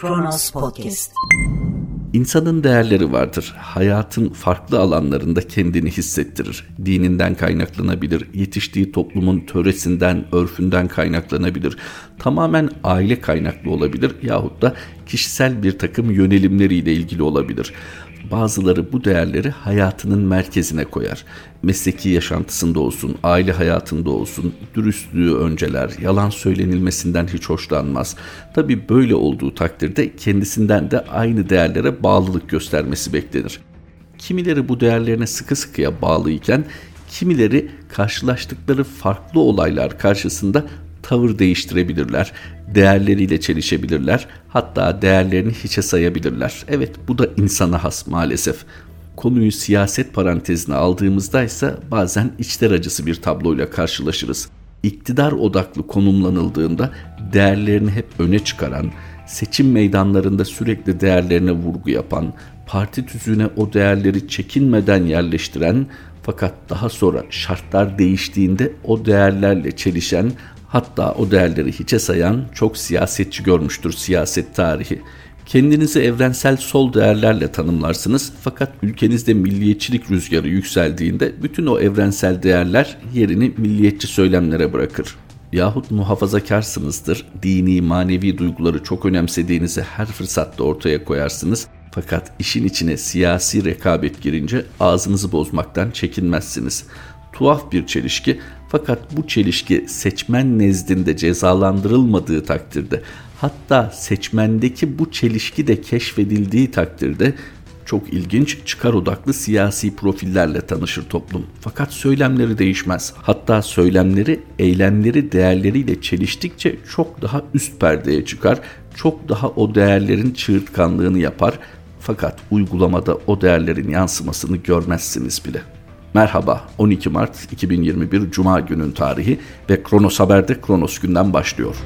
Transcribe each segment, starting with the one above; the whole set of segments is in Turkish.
Kronos Podcast. İnsanın değerleri vardır. Hayatın farklı alanlarında kendini hissettirir. Dininden kaynaklanabilir, yetiştiği toplumun töresinden, örfünden kaynaklanabilir. Tamamen aile kaynaklı olabilir yahut da kişisel bir takım yönelimleriyle ilgili olabilir. Bazıları bu değerleri hayatının merkezine koyar. Mesleki yaşantısında olsun, aile hayatında olsun, dürüstlüğü önceler, yalan söylenilmesinden hiç hoşlanmaz. Tabi böyle olduğu takdirde kendisinden de aynı değerlere bağlılık göstermesi beklenir. Kimileri bu değerlerine sıkı sıkıya bağlıyken, kimileri karşılaştıkları farklı olaylar karşısında tavır değiştirebilirler, değerleriyle çelişebilirler, hatta değerlerini hiçe sayabilirler. Evet bu da insana has maalesef. Konuyu siyaset parantezine aldığımızda ise bazen içler acısı bir tabloyla karşılaşırız. İktidar odaklı konumlanıldığında değerlerini hep öne çıkaran, seçim meydanlarında sürekli değerlerine vurgu yapan, parti tüzüğüne o değerleri çekinmeden yerleştiren fakat daha sonra şartlar değiştiğinde o değerlerle çelişen Hatta o değerleri hiçe sayan çok siyasetçi görmüştür siyaset tarihi. Kendinizi evrensel sol değerlerle tanımlarsınız fakat ülkenizde milliyetçilik rüzgarı yükseldiğinde bütün o evrensel değerler yerini milliyetçi söylemlere bırakır. Yahut muhafazakarsınızdır, dini manevi duyguları çok önemsediğinizi her fırsatta ortaya koyarsınız fakat işin içine siyasi rekabet girince ağzınızı bozmaktan çekinmezsiniz. Tuhaf bir çelişki fakat bu çelişki seçmen nezdinde cezalandırılmadığı takdirde hatta seçmendeki bu çelişki de keşfedildiği takdirde çok ilginç çıkar odaklı siyasi profillerle tanışır toplum. Fakat söylemleri değişmez. Hatta söylemleri eylemleri değerleriyle çeliştikçe çok daha üst perdeye çıkar. Çok daha o değerlerin çığırtkanlığını yapar. Fakat uygulamada o değerlerin yansımasını görmezsiniz bile. Merhaba 12 Mart 2021 Cuma günün tarihi ve Kronos Haber'de Kronos günden başlıyor.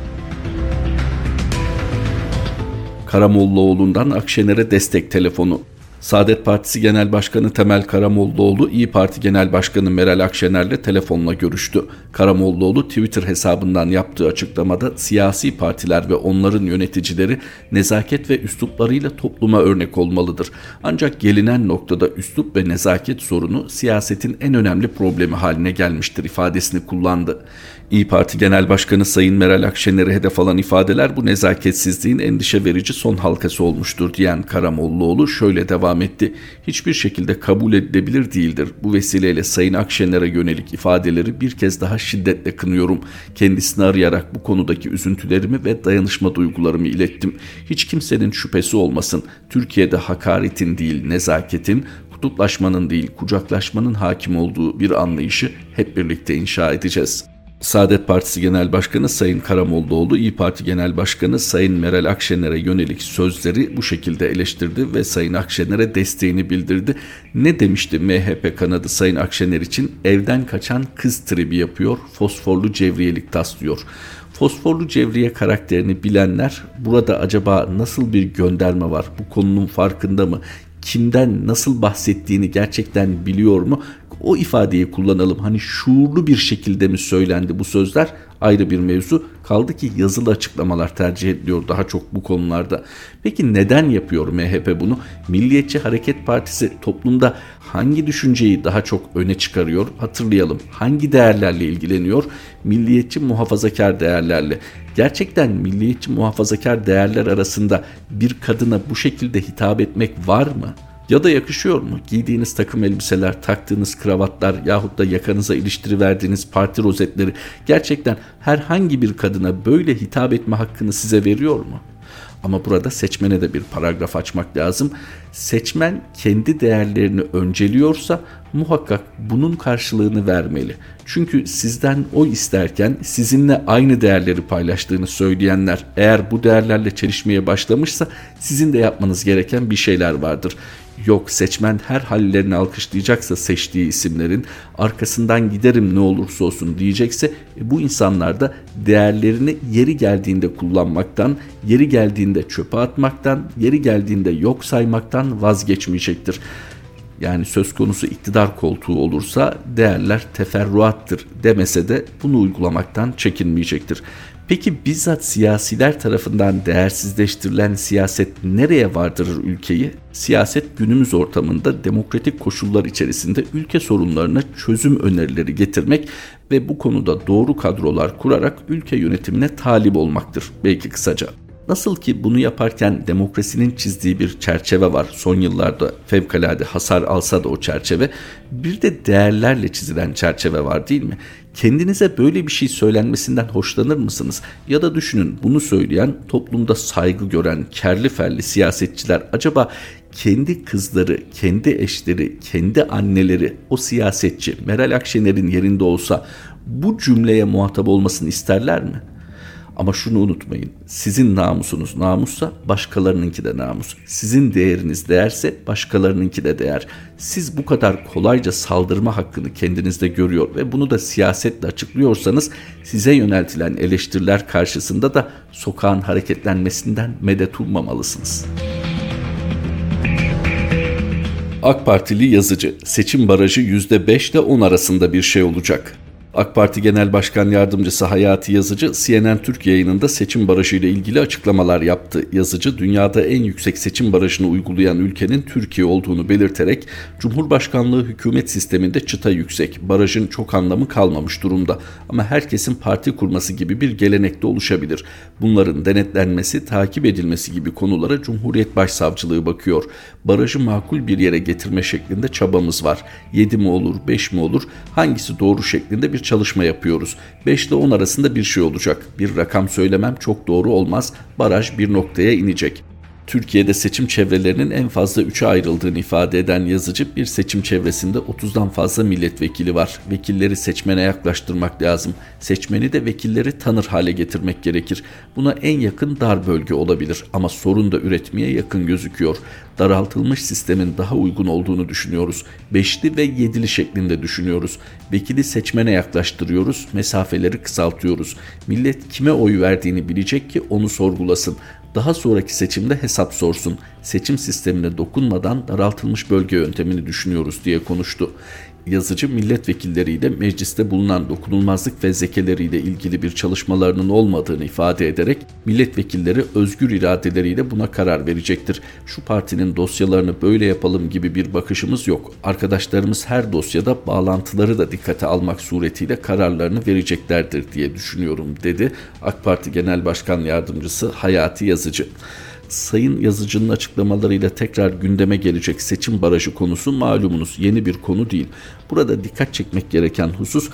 Karamollaoğlu'ndan Akşener'e destek telefonu. Saadet Partisi Genel Başkanı Temel Karamollaoğlu, İyi Parti Genel Başkanı Meral Akşener'le telefonla görüştü. Karamollaoğlu Twitter hesabından yaptığı açıklamada siyasi partiler ve onların yöneticileri nezaket ve üsluplarıyla topluma örnek olmalıdır. Ancak gelinen noktada üslup ve nezaket sorunu siyasetin en önemli problemi haline gelmiştir ifadesini kullandı. İyi Parti Genel Başkanı Sayın Meral Akşener'e hedef alan ifadeler bu nezaketsizliğin endişe verici son halkası olmuştur diyen Karamollaoğlu şöyle devam etti. Hiçbir şekilde kabul edilebilir değildir. Bu vesileyle Sayın Akşener'e yönelik ifadeleri bir kez daha şiddetle kınıyorum. Kendisini arayarak bu konudaki üzüntülerimi ve dayanışma duygularımı ilettim. Hiç kimsenin şüphesi olmasın. Türkiye'de hakaretin değil nezaketin, kutuplaşmanın değil kucaklaşmanın hakim olduğu bir anlayışı hep birlikte inşa edeceğiz.'' Saadet Partisi Genel Başkanı Sayın Karamollaoğlu, İyi Parti Genel Başkanı Sayın Meral Akşener'e yönelik sözleri bu şekilde eleştirdi ve Sayın Akşener'e desteğini bildirdi. Ne demişti MHP kanadı Sayın Akşener için? Evden kaçan kız tribi yapıyor, fosforlu cevriyelik taslıyor. Fosforlu cevriye karakterini bilenler burada acaba nasıl bir gönderme var? Bu konunun farkında mı? Kimden nasıl bahsettiğini gerçekten biliyor mu? O ifadeyi kullanalım. Hani şuurlu bir şekilde mi söylendi bu sözler? Ayrı bir mevzu. Kaldı ki yazılı açıklamalar tercih ediliyor daha çok bu konularda. Peki neden yapıyor MHP bunu? Milliyetçi Hareket Partisi toplumda hangi düşünceyi daha çok öne çıkarıyor? Hatırlayalım. Hangi değerlerle ilgileniyor? Milliyetçi muhafazakar değerlerle. Gerçekten milliyetçi muhafazakar değerler arasında bir kadına bu şekilde hitap etmek var mı? Ya da yakışıyor mu? Giydiğiniz takım elbiseler, taktığınız kravatlar yahut da yakanıza iliştiriverdiğiniz parti rozetleri gerçekten herhangi bir kadına böyle hitap etme hakkını size veriyor mu? Ama burada seçmene de bir paragraf açmak lazım. Seçmen kendi değerlerini önceliyorsa muhakkak bunun karşılığını vermeli. Çünkü sizden o isterken sizinle aynı değerleri paylaştığını söyleyenler eğer bu değerlerle çelişmeye başlamışsa sizin de yapmanız gereken bir şeyler vardır. Yok seçmen her hallerini alkışlayacaksa seçtiği isimlerin arkasından giderim ne olursa olsun diyecekse e, bu insanlar da değerlerini yeri geldiğinde kullanmaktan, yeri geldiğinde çöpe atmaktan, yeri geldiğinde yok saymaktan vazgeçmeyecektir. Yani söz konusu iktidar koltuğu olursa değerler teferruattır demese de bunu uygulamaktan çekinmeyecektir. Peki bizzat siyasiler tarafından değersizleştirilen siyaset nereye vardırır ülkeyi? Siyaset günümüz ortamında demokratik koşullar içerisinde ülke sorunlarına çözüm önerileri getirmek ve bu konuda doğru kadrolar kurarak ülke yönetimine talip olmaktır belki kısaca. Nasıl ki bunu yaparken demokrasinin çizdiği bir çerçeve var. Son yıllarda fevkalade hasar alsa da o çerçeve. Bir de değerlerle çizilen çerçeve var değil mi? Kendinize böyle bir şey söylenmesinden hoşlanır mısınız? Ya da düşünün bunu söyleyen toplumda saygı gören kerli ferli siyasetçiler acaba kendi kızları, kendi eşleri, kendi anneleri o siyasetçi Meral Akşener'in yerinde olsa bu cümleye muhatap olmasını isterler mi? Ama şunu unutmayın. Sizin namusunuz namussa başkalarınınki de namus. Sizin değeriniz değerse başkalarınınki de değer. Siz bu kadar kolayca saldırma hakkını kendinizde görüyor ve bunu da siyasetle açıklıyorsanız size yöneltilen eleştiriler karşısında da sokağın hareketlenmesinden medet ummamalısınız. AK Partili yazıcı seçim barajı %5 ile 10 arasında bir şey olacak. AK Parti Genel Başkan Yardımcısı Hayati Yazıcı CNN Türk yayınında seçim barajı ile ilgili açıklamalar yaptı. Yazıcı dünyada en yüksek seçim barajını uygulayan ülkenin Türkiye olduğunu belirterek Cumhurbaşkanlığı hükümet sisteminde çıta yüksek, barajın çok anlamı kalmamış durumda ama herkesin parti kurması gibi bir gelenekte oluşabilir. Bunların denetlenmesi, takip edilmesi gibi konulara Cumhuriyet Başsavcılığı bakıyor. Barajı makul bir yere getirme şeklinde çabamız var. 7 mi olur, 5 mi olur, hangisi doğru şeklinde bir çalışma yapıyoruz. 5 ile 10 arasında bir şey olacak. Bir rakam söylemem çok doğru olmaz. Baraj bir noktaya inecek. Türkiye'de seçim çevrelerinin en fazla üçe ayrıldığını ifade eden yazıcı bir seçim çevresinde 30'dan fazla milletvekili var. Vekilleri seçmene yaklaştırmak lazım. Seçmeni de vekilleri tanır hale getirmek gerekir. Buna en yakın dar bölge olabilir ama sorun da üretmeye yakın gözüküyor. Daraltılmış sistemin daha uygun olduğunu düşünüyoruz. Beşli ve yedili şeklinde düşünüyoruz. Vekili seçmene yaklaştırıyoruz, mesafeleri kısaltıyoruz. Millet kime oy verdiğini bilecek ki onu sorgulasın daha sonraki seçimde hesap sorsun. Seçim sistemine dokunmadan daraltılmış bölge yöntemini düşünüyoruz diye konuştu yazıcı milletvekilleriyle mecliste bulunan dokunulmazlık fezlekeleriyle ilgili bir çalışmalarının olmadığını ifade ederek milletvekilleri özgür iradeleriyle buna karar verecektir. Şu partinin dosyalarını böyle yapalım gibi bir bakışımız yok. Arkadaşlarımız her dosyada bağlantıları da dikkate almak suretiyle kararlarını vereceklerdir diye düşünüyorum dedi AK Parti Genel Başkan Yardımcısı Hayati Yazıcı. Sayın Yazıcı'nın açıklamalarıyla tekrar gündeme gelecek seçim barajı konusu malumunuz yeni bir konu değil. Burada dikkat çekmek gereken husus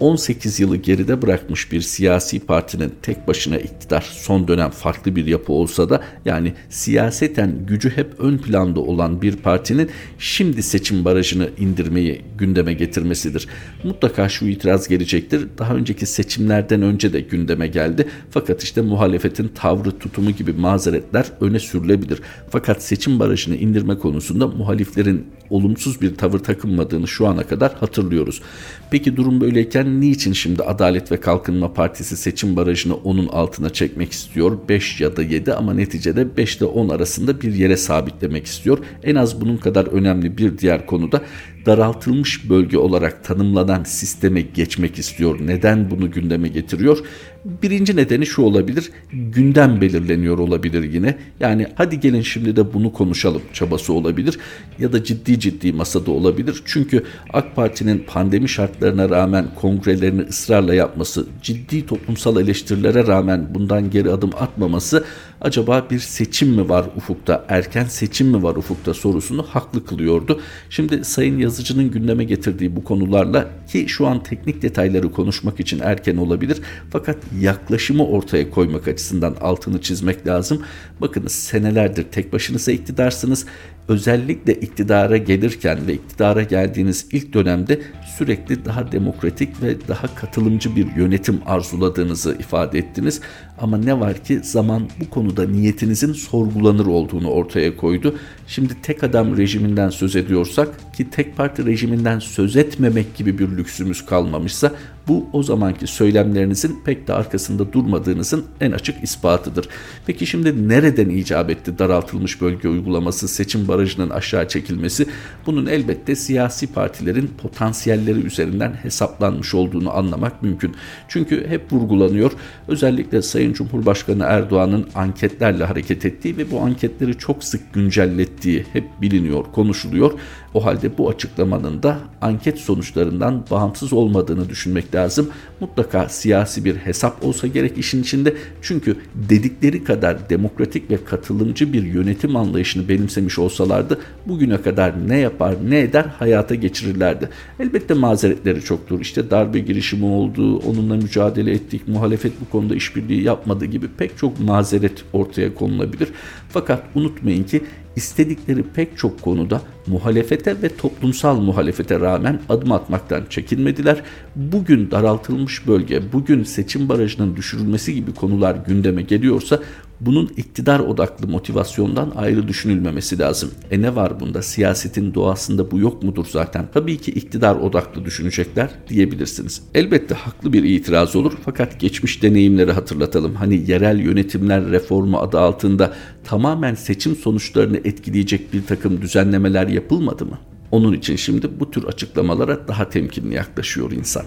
18 yılı geride bırakmış bir siyasi partinin tek başına iktidar son dönem farklı bir yapı olsa da yani siyaseten gücü hep ön planda olan bir partinin şimdi seçim barajını indirmeyi gündeme getirmesidir. Mutlaka şu itiraz gelecektir. Daha önceki seçimlerden önce de gündeme geldi. Fakat işte muhalefetin tavrı tutumu gibi mazeretler öne sürülebilir. Fakat seçim barajını indirme konusunda muhaliflerin olumsuz bir tavır takınmadığını şu ana kadar hatırlıyoruz. Peki durum böyleyken niçin şimdi Adalet ve Kalkınma Partisi seçim barajını onun altına çekmek istiyor? 5 ya da 7 ama neticede 5 ile 10 arasında bir yere sabitlemek istiyor. En az bunun kadar önemli bir diğer konu da daraltılmış bölge olarak tanımlanan sisteme geçmek istiyor. Neden bunu gündeme getiriyor? Birinci nedeni şu olabilir. Gündem belirleniyor olabilir yine. Yani hadi gelin şimdi de bunu konuşalım çabası olabilir. Ya da ciddi ciddi masada olabilir. Çünkü AK Parti'nin pandemi şartlarına rağmen kongrelerini ısrarla yapması, ciddi toplumsal eleştirilere rağmen bundan geri adım atmaması acaba bir seçim mi var ufukta, erken seçim mi var ufukta sorusunu haklı kılıyordu. Şimdi Sayın Yazıcı'nın gündeme getirdiği bu konularla ki şu an teknik detayları konuşmak için erken olabilir fakat yaklaşımı ortaya koymak açısından altını çizmek lazım. Bakınız senelerdir tek başınıza iktidarsınız özellikle iktidara gelirken ve iktidara geldiğiniz ilk dönemde sürekli daha demokratik ve daha katılımcı bir yönetim arzuladığınızı ifade ettiniz. Ama ne var ki zaman bu konuda niyetinizin sorgulanır olduğunu ortaya koydu. Şimdi tek adam rejiminden söz ediyorsak ki tek parti rejiminden söz etmemek gibi bir lüksümüz kalmamışsa Bu o zamanki söylemlerinizin pek de arkasında durmadığınızın en açık ispatıdır. Peki şimdi nereden icap etti daraltılmış bölge uygulaması, seçim barajının aşağı çekilmesi? Bunun elbette siyasi partilerin potansiyelleri üzerinden hesaplanmış olduğunu anlamak mümkün. Çünkü hep vurgulanıyor. Özellikle Sayın Cumhurbaşkanı Erdoğan'ın anketlerle hareket ettiği ve bu anketleri çok sık güncellettiği hep biliniyor, konuşuluyor. O halde bu açıklamanın da anket sonuçlarından bağımsız olmadığını lazım. Mutlaka siyasi bir hesap olsa gerek işin içinde. Çünkü dedikleri kadar demokratik ve katılımcı bir yönetim anlayışını benimsemiş olsalardı bugüne kadar ne yapar ne eder hayata geçirirlerdi. Elbette mazeretleri çoktur. İşte darbe girişimi oldu, onunla mücadele ettik, muhalefet bu konuda işbirliği yapmadı gibi pek çok mazeret ortaya konulabilir. Fakat unutmayın ki istedikleri pek çok konuda muhalefete ve toplumsal muhalefete rağmen adım atmaktan çekinmediler. Bugün daraltılmış bölge, bugün seçim barajının düşürülmesi gibi konular gündeme geliyorsa bunun iktidar odaklı motivasyondan ayrı düşünülmemesi lazım. E ne var bunda? Siyasetin doğasında bu yok mudur zaten? Tabii ki iktidar odaklı düşünecekler diyebilirsiniz. Elbette haklı bir itiraz olur fakat geçmiş deneyimleri hatırlatalım. Hani yerel yönetimler reformu adı altında tamamen seçim sonuçlarını etkileyecek bir takım düzenlemeler yapılmadı mı? Onun için şimdi bu tür açıklamalara daha temkinli yaklaşıyor insan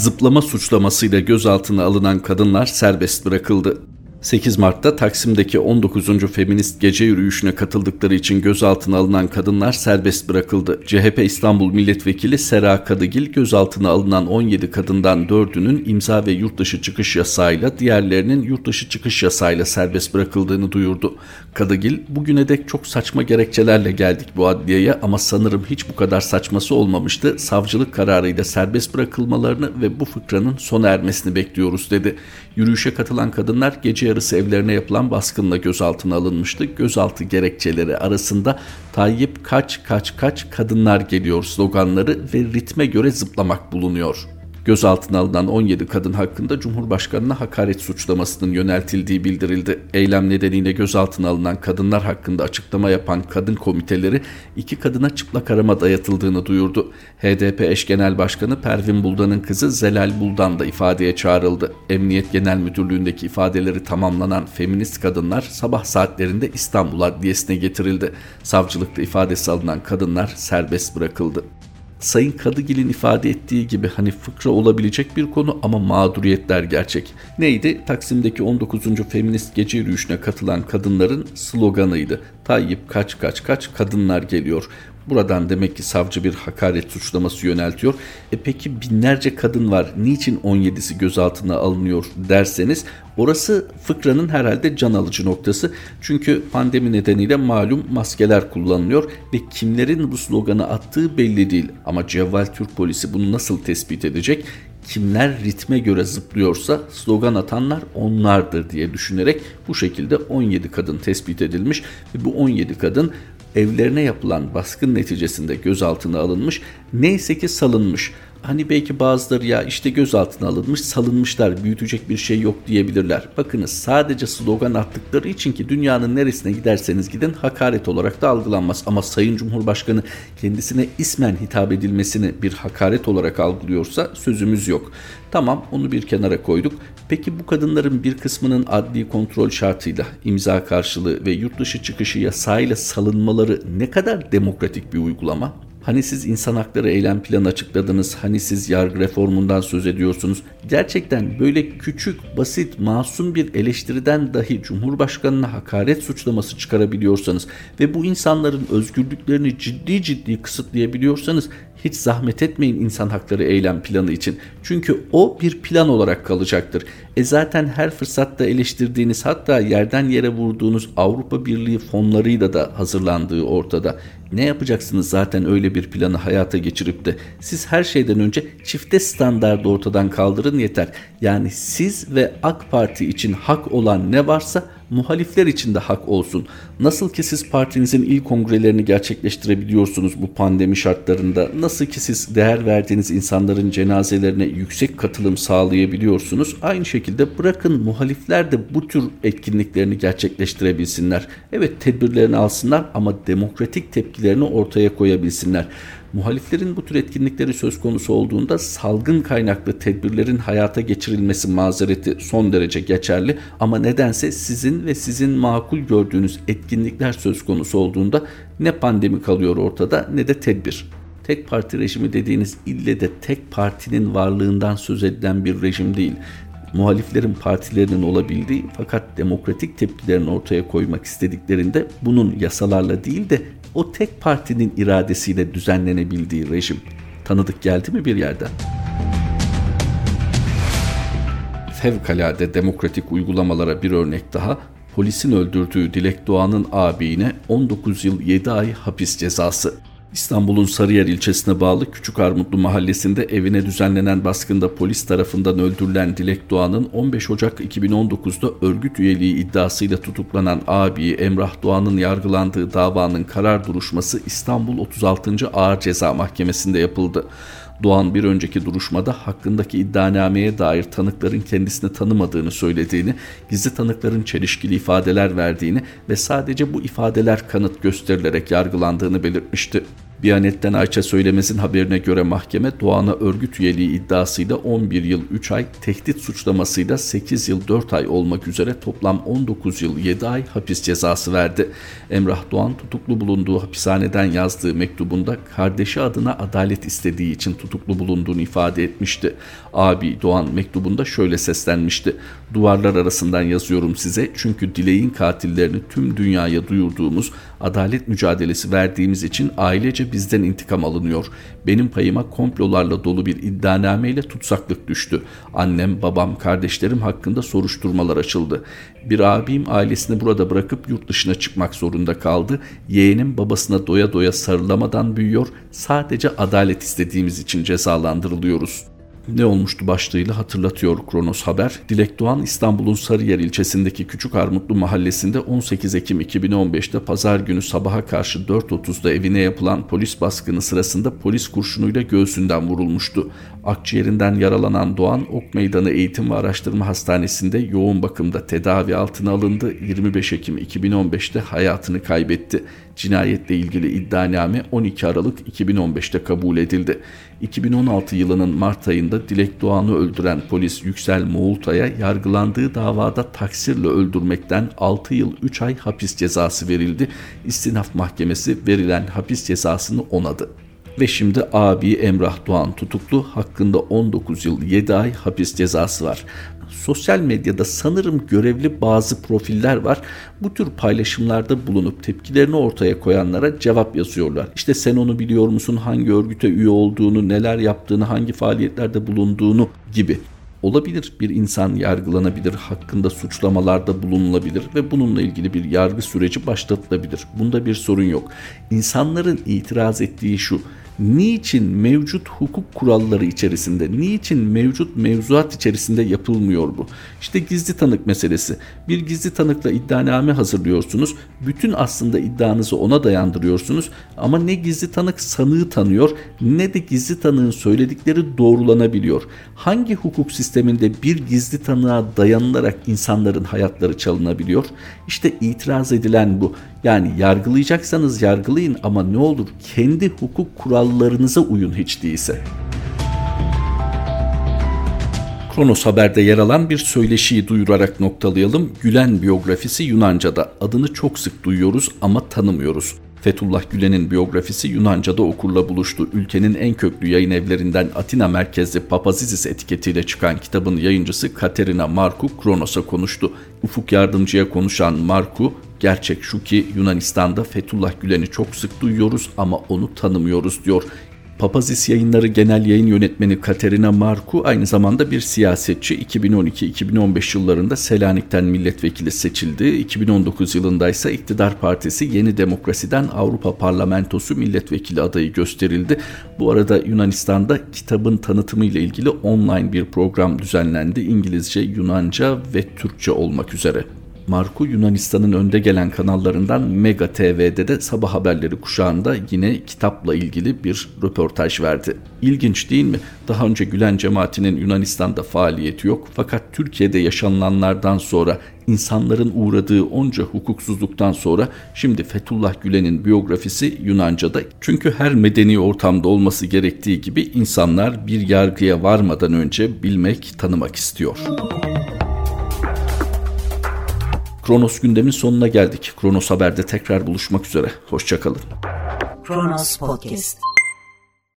zıplama suçlamasıyla gözaltına alınan kadınlar serbest bırakıldı. 8 Mart'ta Taksim'deki 19. Feminist Gece Yürüyüşü'ne katıldıkları için gözaltına alınan kadınlar serbest bırakıldı. CHP İstanbul Milletvekili Sera Kadıgil gözaltına alınan 17 kadından 4'ünün imza ve yurtdışı çıkış yasağıyla diğerlerinin yurtdışı çıkış yasağıyla serbest bırakıldığını duyurdu. Kadıgil bugüne dek çok saçma gerekçelerle geldik bu adliyeye ama sanırım hiç bu kadar saçması olmamıştı. Savcılık kararıyla serbest bırakılmalarını ve bu fıkranın sona ermesini bekliyoruz dedi. Yürüyüşe katılan kadınlar gece yarısı evlerine yapılan baskınla gözaltına alınmıştı. Gözaltı gerekçeleri arasında Tayyip kaç kaç kaç kadınlar geliyor sloganları ve ritme göre zıplamak bulunuyor. Gözaltına alınan 17 kadın hakkında Cumhurbaşkanı'na hakaret suçlamasının yöneltildiği bildirildi. Eylem nedeniyle gözaltına alınan kadınlar hakkında açıklama yapan kadın komiteleri iki kadına çıplak arama dayatıldığını duyurdu. HDP eş genel başkanı Pervin Buldan'ın kızı Zelal Buldan da ifadeye çağrıldı. Emniyet Genel Müdürlüğü'ndeki ifadeleri tamamlanan feminist kadınlar sabah saatlerinde İstanbul Adliyesi'ne getirildi. Savcılıkta ifadesi alınan kadınlar serbest bırakıldı. Sayın Kadıgil'in ifade ettiği gibi hani fıkra olabilecek bir konu ama mağduriyetler gerçek. Neydi? Taksim'deki 19. Feminist Gece Yürüyüşü'ne katılan kadınların sloganıydı. Tayyip kaç kaç kaç kadınlar geliyor. Buradan demek ki savcı bir hakaret suçlaması yöneltiyor. E peki binlerce kadın var. Niçin 17'si gözaltına alınıyor derseniz orası fıkranın herhalde can alıcı noktası. Çünkü pandemi nedeniyle malum maskeler kullanılıyor ve kimlerin bu sloganı attığı belli değil. Ama Cevval Türk polisi bunu nasıl tespit edecek? kimler ritme göre zıplıyorsa slogan atanlar onlardır diye düşünerek bu şekilde 17 kadın tespit edilmiş ve bu 17 kadın evlerine yapılan baskın neticesinde gözaltına alınmış neyse ki salınmış. Hani belki bazıları ya işte gözaltına alınmış salınmışlar büyütecek bir şey yok diyebilirler. Bakınız sadece slogan attıkları için ki dünyanın neresine giderseniz gidin hakaret olarak da algılanmaz. Ama Sayın Cumhurbaşkanı kendisine ismen hitap edilmesini bir hakaret olarak algılıyorsa sözümüz yok. Tamam onu bir kenara koyduk. Peki bu kadınların bir kısmının adli kontrol şartıyla imza karşılığı ve yurt dışı çıkışı yasayla salınmaları ne kadar demokratik bir uygulama? Hani siz insan hakları eylem planı açıkladınız, hani siz yargı reformundan söz ediyorsunuz. Gerçekten böyle küçük, basit, masum bir eleştiriden dahi Cumhurbaşkanı'na hakaret suçlaması çıkarabiliyorsanız ve bu insanların özgürlüklerini ciddi ciddi kısıtlayabiliyorsanız hiç zahmet etmeyin insan hakları eylem planı için. Çünkü o bir plan olarak kalacaktır. E zaten her fırsatta eleştirdiğiniz hatta yerden yere vurduğunuz Avrupa Birliği fonlarıyla da hazırlandığı ortada. Ne yapacaksınız zaten öyle bir planı hayata geçirip de siz her şeyden önce çifte standardı ortadan kaldırın yeter. Yani siz ve AK Parti için hak olan ne varsa muhalifler için de hak olsun. Nasıl ki siz partinizin ilk kongrelerini gerçekleştirebiliyorsunuz bu pandemi şartlarında, nasıl ki siz değer verdiğiniz insanların cenazelerine yüksek katılım sağlayabiliyorsunuz, aynı şekilde bırakın muhalifler de bu tür etkinliklerini gerçekleştirebilsinler. Evet tedbirlerini alsınlar ama demokratik tepkilerini ortaya koyabilsinler. Muhaliflerin bu tür etkinlikleri söz konusu olduğunda salgın kaynaklı tedbirlerin hayata geçirilmesi mazereti son derece geçerli ama nedense sizin ve sizin makul gördüğünüz etkinlikler söz konusu olduğunda ne pandemi kalıyor ortada ne de tedbir. Tek parti rejimi dediğiniz ille de tek partinin varlığından söz edilen bir rejim değil muhaliflerin partilerinin olabildiği fakat demokratik tepkilerini ortaya koymak istediklerinde bunun yasalarla değil de o tek partinin iradesiyle düzenlenebildiği rejim. Tanıdık geldi mi bir yerden? Fevkalade demokratik uygulamalara bir örnek daha polisin öldürdüğü Dilek Doğan'ın abine 19 yıl 7 ay hapis cezası. İstanbul'un Sarıyer ilçesine bağlı Küçük Armutlu mahallesinde evine düzenlenen baskında polis tarafından öldürülen Dilek Doğan'ın 15 Ocak 2019'da örgüt üyeliği iddiasıyla tutuklanan abi Emrah Doğan'ın yargılandığı davanın karar duruşması İstanbul 36. Ağır Ceza Mahkemesi'nde yapıldı. Doğan bir önceki duruşmada hakkındaki iddianameye dair tanıkların kendisini tanımadığını söylediğini, gizli tanıkların çelişkili ifadeler verdiğini ve sadece bu ifadeler kanıt gösterilerek yargılandığını belirtmişti. Biyanet'ten Ayça Söylemez'in haberine göre mahkeme Doğan'a örgüt üyeliği iddiasıyla 11 yıl 3 ay, tehdit suçlamasıyla 8 yıl 4 ay olmak üzere toplam 19 yıl 7 ay hapis cezası verdi. Emrah Doğan tutuklu bulunduğu hapishaneden yazdığı mektubunda kardeşi adına adalet istediği için tutuklu bulunduğunu ifade etmişti. Abi Doğan mektubunda şöyle seslenmişti. Duvarlar arasından yazıyorum size çünkü dileğin katillerini tüm dünyaya duyurduğumuz adalet mücadelesi verdiğimiz için ailece bizden intikam alınıyor. Benim payıma komplolarla dolu bir iddianameyle tutsaklık düştü. Annem, babam, kardeşlerim hakkında soruşturmalar açıldı. Bir abim ailesini burada bırakıp yurt dışına çıkmak zorunda kaldı. Yeğenim babasına doya doya sarılamadan büyüyor. Sadece adalet istediğimiz için cezalandırılıyoruz ne olmuştu başlığıyla hatırlatıyor Kronos Haber. Dilek Doğan İstanbul'un Sarıyer ilçesindeki Küçük Armutlu mahallesinde 18 Ekim 2015'te pazar günü sabaha karşı 4.30'da evine yapılan polis baskını sırasında polis kurşunuyla göğsünden vurulmuştu. Akciğerinden yaralanan Doğan Ok Meydanı Eğitim ve Araştırma Hastanesi'nde yoğun bakımda tedavi altına alındı. 25 Ekim 2015'te hayatını kaybetti. Cinayetle ilgili iddianame 12 Aralık 2015'te kabul edildi. 2016 yılının Mart ayında Dilek Doğan'ı öldüren polis Yüksel Moğultay'a yargılandığı davada taksirle öldürmekten 6 yıl 3 ay hapis cezası verildi. İstinaf Mahkemesi verilen hapis cezasını onadı ve şimdi abi Emrah Doğan tutuklu hakkında 19 yıl 7 ay hapis cezası var. Sosyal medyada sanırım görevli bazı profiller var. Bu tür paylaşımlarda bulunup tepkilerini ortaya koyanlara cevap yazıyorlar. İşte sen onu biliyor musun? Hangi örgüte üye olduğunu, neler yaptığını, hangi faaliyetlerde bulunduğunu gibi. Olabilir bir insan yargılanabilir, hakkında suçlamalarda bulunulabilir ve bununla ilgili bir yargı süreci başlatılabilir. Bunda bir sorun yok. İnsanların itiraz ettiği şu, niçin mevcut hukuk kuralları içerisinde, niçin mevcut mevzuat içerisinde yapılmıyor bu? İşte gizli tanık meselesi. Bir gizli tanıkla iddianame hazırlıyorsunuz. Bütün aslında iddianızı ona dayandırıyorsunuz ama ne gizli tanık sanığı tanıyor ne de gizli tanığın söyledikleri doğrulanabiliyor. Hangi hukuk sisteminde bir gizli tanığa dayanılarak insanların hayatları çalınabiliyor? İşte itiraz edilen bu. Yani yargılayacaksanız yargılayın ama ne olur kendi hukuk kurallarınıza uyun hiç değilse. Kronos Haber'de yer alan bir söyleşiyi duyurarak noktalayalım. Gülen biyografisi Yunanca'da. Adını çok sık duyuyoruz ama tanımıyoruz. Fethullah Gülen'in biyografisi Yunanca'da okurla buluştu. Ülkenin en köklü yayın evlerinden Atina merkezli Papazizis etiketiyle çıkan kitabın yayıncısı Katerina Marku Kronos'a konuştu. Ufuk yardımcıya konuşan Marku, gerçek şu ki Yunanistan'da Fethullah Gülen'i çok sık duyuyoruz ama onu tanımıyoruz diyor. Papazis Yayınları Genel Yayın Yönetmeni Katerina Marku aynı zamanda bir siyasetçi. 2012-2015 yıllarında Selanik'ten milletvekili seçildi. 2019 yılında ise iktidar partisi Yeni Demokrasi'den Avrupa Parlamentosu milletvekili adayı gösterildi. Bu arada Yunanistan'da kitabın tanıtımı ile ilgili online bir program düzenlendi. İngilizce, Yunanca ve Türkçe olmak üzere. Marku Yunanistan'ın önde gelen kanallarından Mega TV'de de sabah haberleri kuşağında yine kitapla ilgili bir röportaj verdi. İlginç değil mi? Daha önce Gülen cemaatinin Yunanistan'da faaliyeti yok fakat Türkiye'de yaşanılanlardan sonra insanların uğradığı onca hukuksuzluktan sonra şimdi Fethullah Gülen'in biyografisi Yunanca'da. Çünkü her medeni ortamda olması gerektiği gibi insanlar bir yargıya varmadan önce bilmek, tanımak istiyor. Kronos gündemin sonuna geldik. Kronos Haber'de tekrar buluşmak üzere. Hoşçakalın. Kronos Podcast